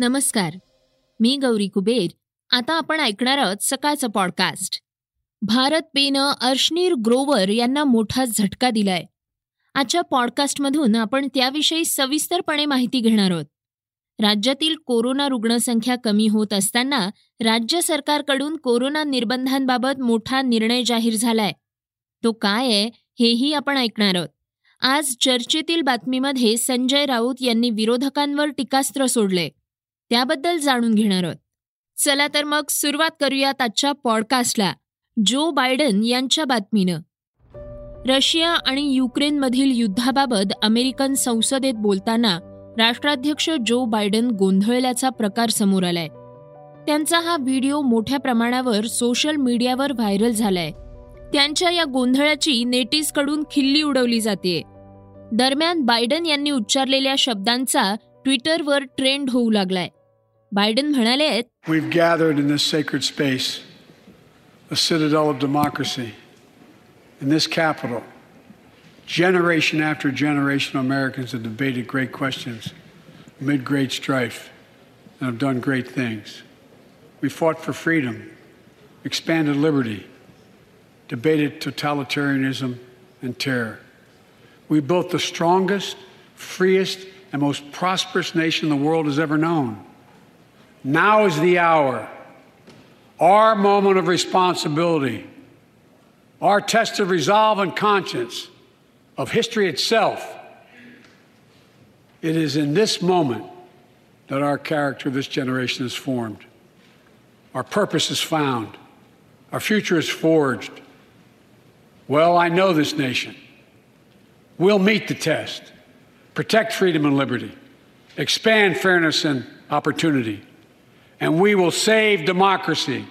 नमस्कार. मी गौरी कुबेर. आता आपण ऐकणार आहोत सकाळचं पॉडकास्ट भारत पेनं अर्शनीर ग्रोवर यांना मोठा झटका दिलाय. आजच्या पॉडकास्टमधून आपण त्याविषयी सविस्तरपणे माहिती घेणार आहोत. राज्यातील कोरोना रुग्णसंख्या कमी होत असताना राज्य सरकारकडून कोरोना निर्बंधांबाबत मोठा निर्णय जाहीर झालाय. तो काय आहे हेही आपण ऐकणार आहोत. आज चर्चेतील बातमीमध्ये संजय राऊत यांनी विरोधकांवर टीकास्त्र सोडले त्याबद्दल जाणून घेणार आहोत. चला तर मग सुरुवात करूयात आजच्या पॉडकास्टला जो बायडन यांच्या बातमीनं. रशिया आणि युक्रेनमधील युद्धाबाबत अमेरिकन संसदेत बोलताना राष्ट्राध्यक्ष जो बायडन गोंधळल्याचा प्रकार समोर आलाय. त्यांचा हा व्हिडिओ मोठ्या प्रमाणावर सोशल मीडियावर व्हायरल झालाय. त्यांच्या या गोंधळाची नेटीजकडून खिल्ली उडवली जाते. दरम्यान बायडन यांनी उच्चारलेल्या शब्दांचा ट्विटरवर ट्रेंड होऊ लागलाय. बायडन म्हणाले We've gathered in this sacred space, a citadel of democracy, in this capital. Generation after generation of Americans have debated great questions amid great strife and have done great things. We fought for freedom, expanded liberty, debated totalitarianism and terror. We built the strongest, freest, and most prosperous nation the world has ever known. Now is the hour, our moment of responsibility, our test of resolve and conscience, of history itself. It is in this moment that our character of this generation is formed. Our purpose is found. Our future is forged. Well, I know this nation. We'll meet the test, protect freedom and liberty, expand fairness and opportunity, and we will save democracy.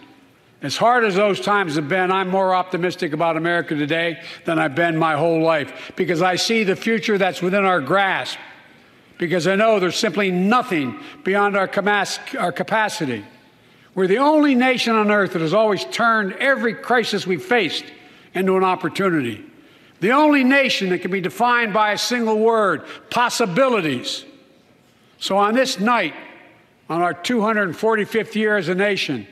As hard as those times have been, I'm more optimistic about America today than I've been my whole life because I see the future that's within our grasp. Because I know there's simply nothing beyond our, our capacity. We're the only nation on earth that has always turned every crisis we've faced into an opportunity. The only nation that can be defined by a single word possibilities. So on this night, on our 245th year as a nation,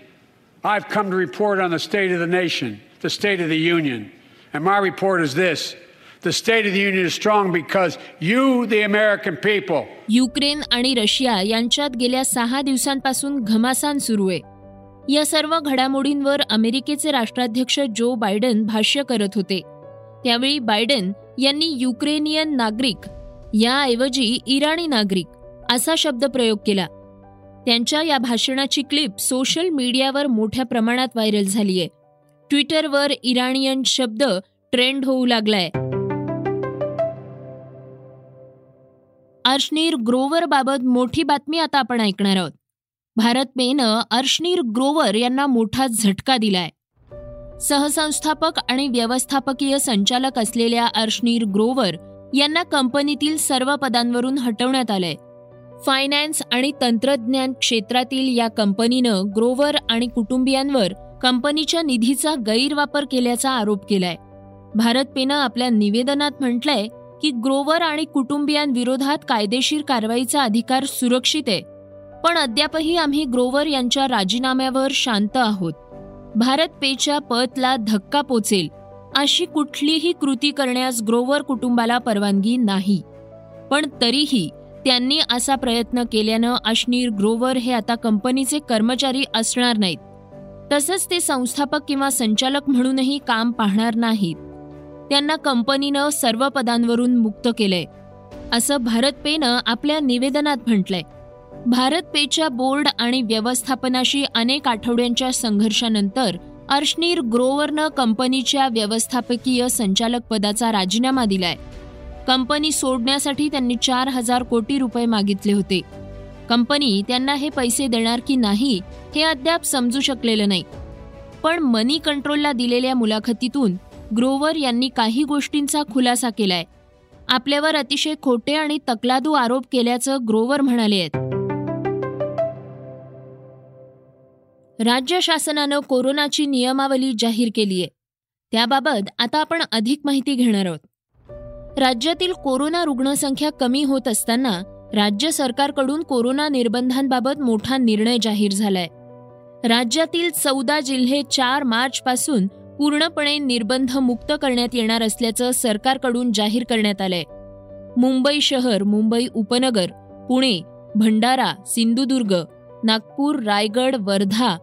I've come to report on the state of the nation, the state of the union. And my report is this the state of the union is strong because you, the American people. Ukraine आणि Russia यांच्यात गेल्या सहा दिवसांपासून घमासान सुरू आहे या सर्व घडामोडींवर अमेरिकेचे राष्ट्राध्यक्ष जो बायडन भाष्य करत होते त्यावेळी बायडन यांनी युक्रेनियन नागरिक याऐवजी इराणी नागरिक असा शब्द प्रयोग केला त्यांच्या या भाषणाची क्लिप सोशल मीडियावर मोठ्या प्रमाणात व्हायरल झालीय. ट्विटरवर इराणियन शब्द ट्रेंड होऊ लागलाय. अर्शनीर ग्रोवर बाबत मोठी बातमी आता आपण ऐकणार आहोत. भारत पेनं अर्शनीर ग्रोवर यांना मोठा झटका दिलाय. सहसंस्थापक आणि व्यवस्थापकीय संचालक असलेल्या अर्शनीर ग्रोवर यांना कंपनीतील सर्व पदांवरून हटवण्यात आलंय. फायनान्स आणि तंत्रज्ञान क्षेत्रातील या कंपनीनं ग्रोवर आणि कुटुंबियांवर कंपनीच्या निधीचा गैरवापर केल्याचा आरोप केलाय. भारत पेनं आपल्या निवेदनात म्हटलंय की ग्रोवर आणि कुटुंबियांविरोधात कायदेशीर कारवाईचा अधिकार सुरक्षित आहे. पण अद्यापही आम्ही ग्रोवर यांच्या राजीनाम्यावर शांत आहोत. भारत पेच्या पतला धक्का पोचेल अशी कुठलीही कृती करण्यास ग्रोवर कुटुंबाला परवानगी नाही. पण तरीही त्यांनी असा प्रयत्न केल्यानं अश्नीर ग्रोवर हे आता कंपनीचे कर्मचारी असणार नाहीत. तसंच ते संस्थापक किंवा संचालक म्हणूनही काम पाहणार नाहीत. त्यांना कंपनीनं सर्व पदांवरून मुक्त केलंय. असं भारत पेनं आपल्या निवेदनात म्हटलंय. भारत पेच्या बोर्ड आणि व्यवस्थापनाशी अनेक आठवड्यांच्या संघर्षानंतर अर्शनीर ग्रोवरनं कंपनीच्या व्यवस्थापकीय संचालक पदाचा राजीनामा दिलाय. कंपनी सोडण्यासाठी त्यांनी चार हजार कोटी रुपये मागितले होते. कंपनी त्यांना हे पैसे देणार की नाही हे अद्याप समजू शकलेलं नाही. पण मनी कंट्रोलला दिलेल्या मुलाखतीतून ग्रोवर यांनी काही गोष्टींचा खुलासा केलाय. आपल्यावर अतिशय खोटे आणि तकलादू आरोप केल्याचं ग्रोवर म्हणाले आहेत. राज्य शासनानं कोरोनाची नियमावली जाहीर केली आहे त्याबाबत आता आपण अधिक माहिती घेणार आहोत. राज्यातील कोरोना रुग्णसंख्या कमी होत असताना राज्य सरकारकडून कोरोना निर्बंधांबाबत मोठा निर्णय जाहीर झालाय. राज्यातील चौदा जिल्हे चार मार्चपासून पूर्णपणे निर्बंध मुक्त करण्यात येणार असल्याचं सरकारकडून जाहीर करण्यात आलंय. मुंबई शहर मुंबई उपनगर पुणे भंडारा सिंधुदुर्ग नागपूर रायगड वर्धा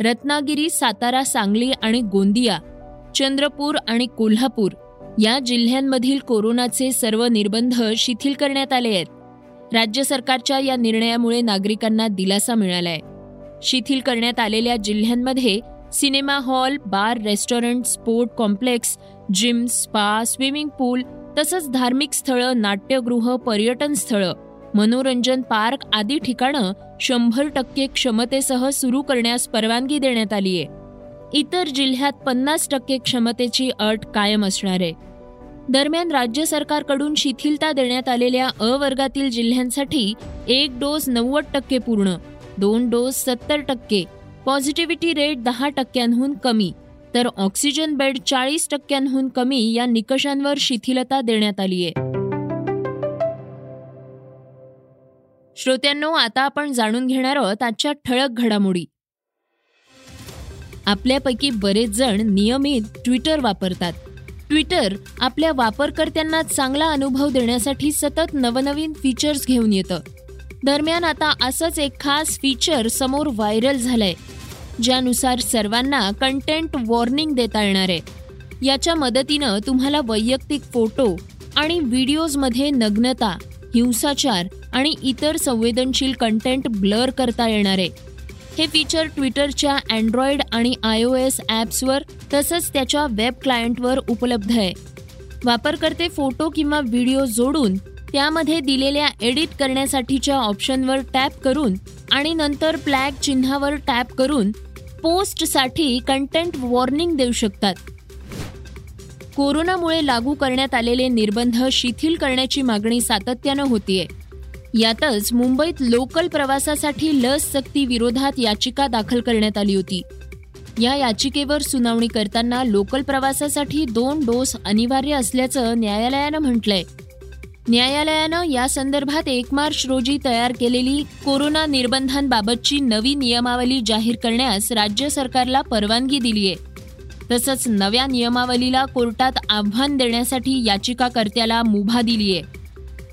रत्नागिरी सातारा सांगली आणि गोंदिया चंद्रपूर आणि कोल्हापूर या जिल्ह्यांमधील कोरोनाचे सर्व निर्बंध शिथिल करण्यात आले आहेत. राज्य सरकारच्या या निर्णयामुळे नागरिकांना दिलासा मिळालाय. शिथिल करण्यात आलेल्या जिल्ह्यांमध्ये cinema hall bar restaurant sport complex gym spa swimming pool तसंच धार्मिक स्थळं नाट्यगृह पर्यटन स्थळं मनोरंजन पार्क आदी ठिकाणं शंभर टक्के क्षमतेसह सुरू करण्यास परवानगी देण्यात आली आहे इतर जिल्ह्यात पन्नास टक्के क्षमतेची अट कायम असणार आहे. दरम्यान राज्य सरकारकडून शिथिलता देण्यात आलेल्या अ वर्गातील जिल्ह्यांसाठी एक डोस नव्वद टक्के पूर्ण दोन डोस सत्तर टक्के पॉझिटिव्हिटी रेट दहा टक्क्यांहून कमी तर ऑक्सिजन बेड चाळीस टक्क्यांहून कमी या निकषांवर शिथिलता देण्यात आली आहे. श्रोत्यांनो आता आपण जाणून घेणार आहोत आजच्या ठळक घडामोडी. आपल्यापैकी बरेच जण नियमित ट्विटर वापरतात. ट्विटर आपल्या वापरकर्त्यांना चांगला अनुभव देण्यासाठी सतत नवनवीन फीचर्स घेऊन येतं. दरम्यान आता असंच एक खास फीचर समोर व्हायरल झालंय ज्यानुसार सर्वांना कंटेंट वॉर्निंग देता येणार आहे. याच्या मदतीनं तुम्हाला वैयक्तिक फोटो आणि व्हिडिओजमध्ये नग्नता हिंसाचार आणि इतर संवेदनशील कंटेंट ब्लर करता येणार आहे. हे फीचर ट्विटरच्या अँड्रॉइड आणि आय ओ एस ॲप्सवर तसंच त्याच्या वेब क्लायंटवर उपलब्ध आहे. वापरकर्ते फोटो किंवा व्हिडिओ जोडून त्यामध्ये दिलेल्या एडिट करण्यासाठीच्या ऑप्शनवर टॅप करून आणि नंतर प्लॅग चिन्हावर टॅप करून पोस्टसाठी कंटेंट वॉर्निंग देऊ शकतात. कोरोनामुळे लागू करण्यात आलेले निर्बंध शिथिल करण्याची मागणी सातत्यानं होतीये. यातच मुंबईत लोकल प्रवासासाठी लस सक्ती विरोधात याचिका दाखल करण्यात आली होती. या याचिकेवर सुनावणी करताना लोकल प्रवासासाठी दोन डोस अनिवार्य असल्याचं न्यायालयानं म्हटलंय. न्यायालयानं या संदर्भात एक मार्च रोजी तयार केलेली कोरोना निर्बंधांबाबतची नवी नियमावली जाहीर करण्यास राज्य सरकारला परवानगी दिली आहे तसंच नव्या नियमावलीला कोर्टात आव्हान देण्यासाठी याचिकाकर्त्याला मुभा दिली आहे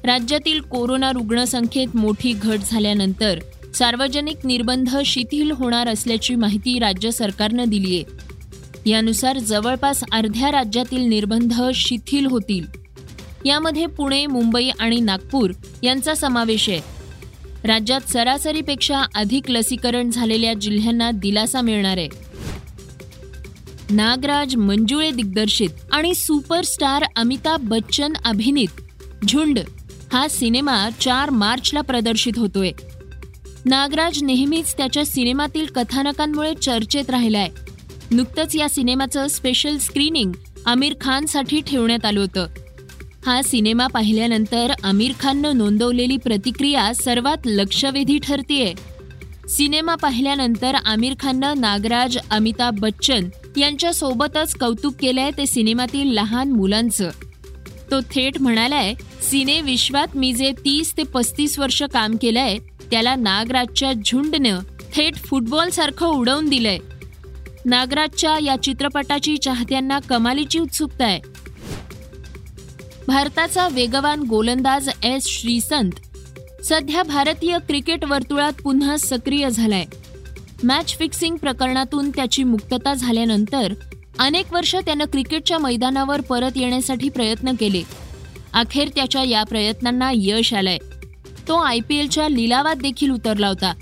राज्यातील कोरोना रुग्णसंख्येत मोठी घट झाल्यानंतर सार्वजनिक निर्बंध शिथिल होणार असल्याची माहिती राज्य सरकारनं दिली आहे यानुसार जवळपास अर्ध्या राज्यातील निर्बंध शिथिल होतील. यामध्ये पुणे मुंबई आणि नागपूर यांचा समावेश आहे. राज्यात सरासरीपेक्षा अधिक लसीकरण झालेल्या जिल्ह्यांना दिलासा मिळणार आहे. नागराज मंजुळे दिग्दर्शित आणि सुपरस्टार अमिताभ बच्चन अभिनीत झुंड हा सिनेमा चार मार्चला प्रदर्शित होतोय. नागराज नेहमीच त्याच्या सिनेमातील कथानकांमुळे चर्चेत राहिलाय. नुकतंच या सिनेमाचं स्पेशल स्क्रीनिंग आमिर खानसाठी ठेवण्यात आलं होतं. हा सिनेमा पाहिल्यानंतर आमिर खाननं नोंदवलेली प्रतिक्रिया सर्वात लक्षवेधी ठरतीये. सिनेमा पाहिल्यानंतर आमिर खाननं नागराज अमिताभ बच्चन यांच्यासोबतच कौतुक केलंय ते सिनेमातील लहान मुलांचं. तो थेट म्हणालाय सिने विश्वात मी जे तीस ते पस्तीस वर्ष काम केलंय त्याला नागराजच्या झुंडनं थेट फुटबॉल सारखं उडवून दिलंय. नागराजच्या या चित्रपटाची चाहत्यांना कमालीची उत्सुकता आहे. भारताचा वेगवान गोलंदाज एस श्रीसंत सध्या भारतीय क्रिकेट वर्तुळात पुन्हा सक्रिय झालाय. मॅच फिक्सिंग प्रकरणातून त्याची मुक्तता झाल्यानंतर अनेक वर्ष त्यानं क्रिकेटच्या मैदानावर परत येण्यासाठी प्रयत्न केले. अखेर त्याच्या या प्रयत्नांना यश आलंय. तो आय पी एलच्या लिलावात देखील उतरला होता.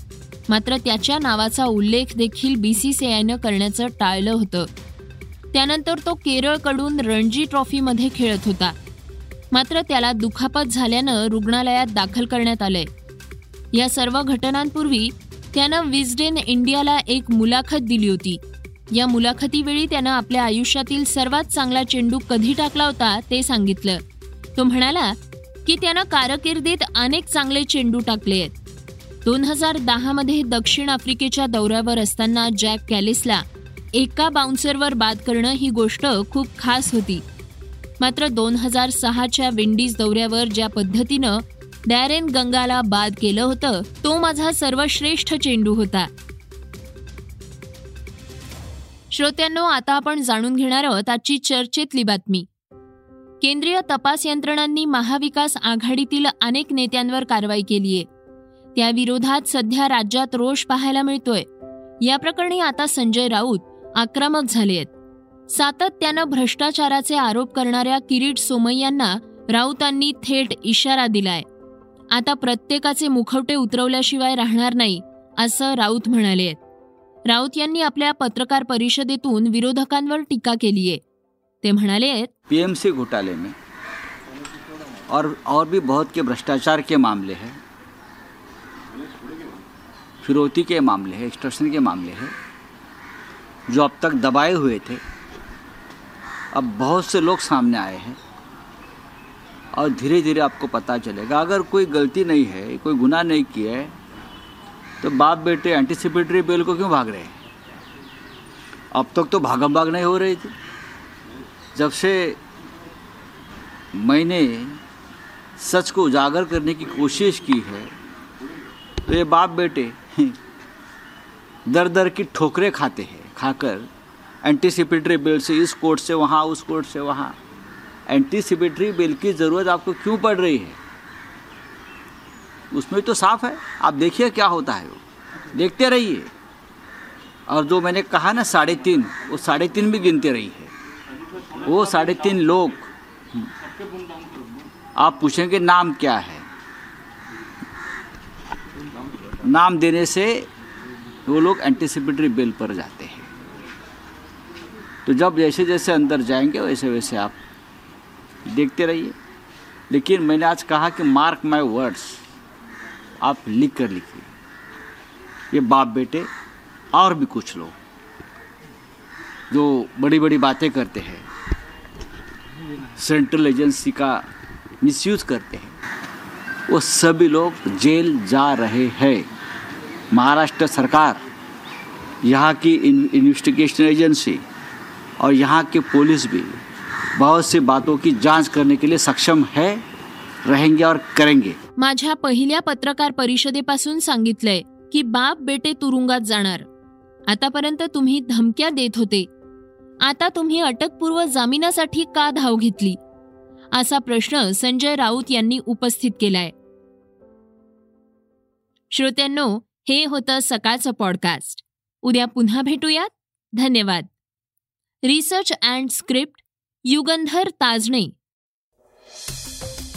मात्र त्याच्या नावाचा उल्लेख देखील बीसीसीआयनं करण्याचं टाळलं होतं. त्यानंतर तो केरळकडून रणजी ट्रॉफीमध्ये खेळत होता. मात्र त्याला दुखापत झाल्यानं रुग्णालयात दाखल करण्यात आलंय. या सर्व घटनांपूर्वी त्यानं विजडेन इंडियाला एक मुलाखत दिली होती. या मुलाखतीवेळी त्यानं आपल्या आयुष्यातील सर्वात चांगला चेंडू कधी टाकला होता ते सांगितलं. तो म्हणाला की त्यानं कारकिर्दीत अनेक चांगले चेंडू टाकले आहेत. दोन हजार दहामध्ये दक्षिण आफ्रिकेच्या दौऱ्यावर असताना जॅक कॅलिसला एका बाउन्सरवर बाद करणं ही गोष्ट खूप खास होती. मात्र दोन हजार सहाच्या विंडीज दौऱ्यावर ज्या पद्धतीनं डॅरेन गंगाला बाद केलं होतं तो माझा सर्वश्रेष्ठ चेंडू होता. श्रोत्यांनो आता आपण जाणून घेणार आहोत आजची चर्चेतली बातमी. केंद्रीय तपास यंत्रणांनी महाविकास आघाडीतील अनेक नेत्यांवर कारवाई केली आहे. त्याविरोधात सध्या राज्यात रोष पाहायला मिळतोय. या प्रकरणी आता संजय राऊत आक्रमक झाले आहेत. सातत्यानं भ्रष्टाचाराचे आरोप करणाऱ्या किरीट सोमय्यांना राऊतांनी थेट इशारा दिलाय. आता प्रत्येकाचे मुखवटे उतरवल्याशिवाय राहणार नाही असं राऊत म्हणाले आहेत. राऊत यांनी आपल्या पत्रकार परिषदेतून विरोधकांवर टीका केली आहे. ते म्हणाले पीएमसी घोटाले में और और भी बहुत के भ्रष्टाचार के मामले हैं, फिरौती के मामले हैं एक्सटर्शन के मामले हैं, जो अब तक दबाए हुए थे, अब बहुत से लोग सामने आए हैं, और धीरे धीरे आपको पता चलेगा, अगर कोई गलती नहीं है, कोई गुनाह नहीं किया है तो बाप बेटे एंटीसिपेटरी बिल को क्यों भाग रहे हैं? अब तक तो भागम भाग नहीं हो रही थी। जब से मैंने सच को उजागर करने की कोशिश की है तो ये बाप बेटे दर दर की ठोकरें खाते हैं, खाकर एंटीसिपेटरी बिल से इस कोर्ट से वहाँ, उस कोर्ट से वहाँ। एंटीसिपेटरी बिल की ज़रूरत आपको क्यों पड़ रही है? उसमें तो साफ़ है। आप देखिए क्या होता है वो। देखते रहिए। और जो मैंने कहा ना, साढ़े तीन, वो साढ़े तीन भी गिनते रही है वो साढ़े तीन लोग। आप पूछेंगे, नाम क्या है? नाम देने से वो लोग एंटीसिपेटरी बिल पर जाते हैं। तो जब जैसे जैसे अंदर जाएँगे, वैसे वैसे आप देखते रहिए। लेकिन मैंने आज कहा कि मार्क माय वर्ड्स आप लिख कर लिखिए। ये बाप बेटे और भी कुछ लोग जो बड़ी बड़ी बातें करते हैं, सेंट्रल एजेंसी का मिसयूज करते हैं, वो सभी लोग जेल जा रहे हैं। महाराष्ट्र सरकार, यहाँ की इन्वेस्टिगेशन एजेंसी और यहाँ के पुलिस भी बहुत सी बातों की जाँच करने के लिए सक्षम है, रहेंगे और करेंगे। माझ्या पहिल्या पत्रकार परिषदेपासून सांगितलंय की बाप बेटे तुरुंगात जाणार. आतापर्यंत तुम्ही धमक्या देत होते. आता तुम्ही अटकपूर्व जामिनासाठी का धाव घेतली? असा प्रश्न संजय राऊत यांनी उपस्थित केलाय. श्रोत्यांनो हे होतं सकाळचं पॉडकास्ट. उद्या पुन्हा भेटूयात. धन्यवाद. Research and script Yugandhar Tajane.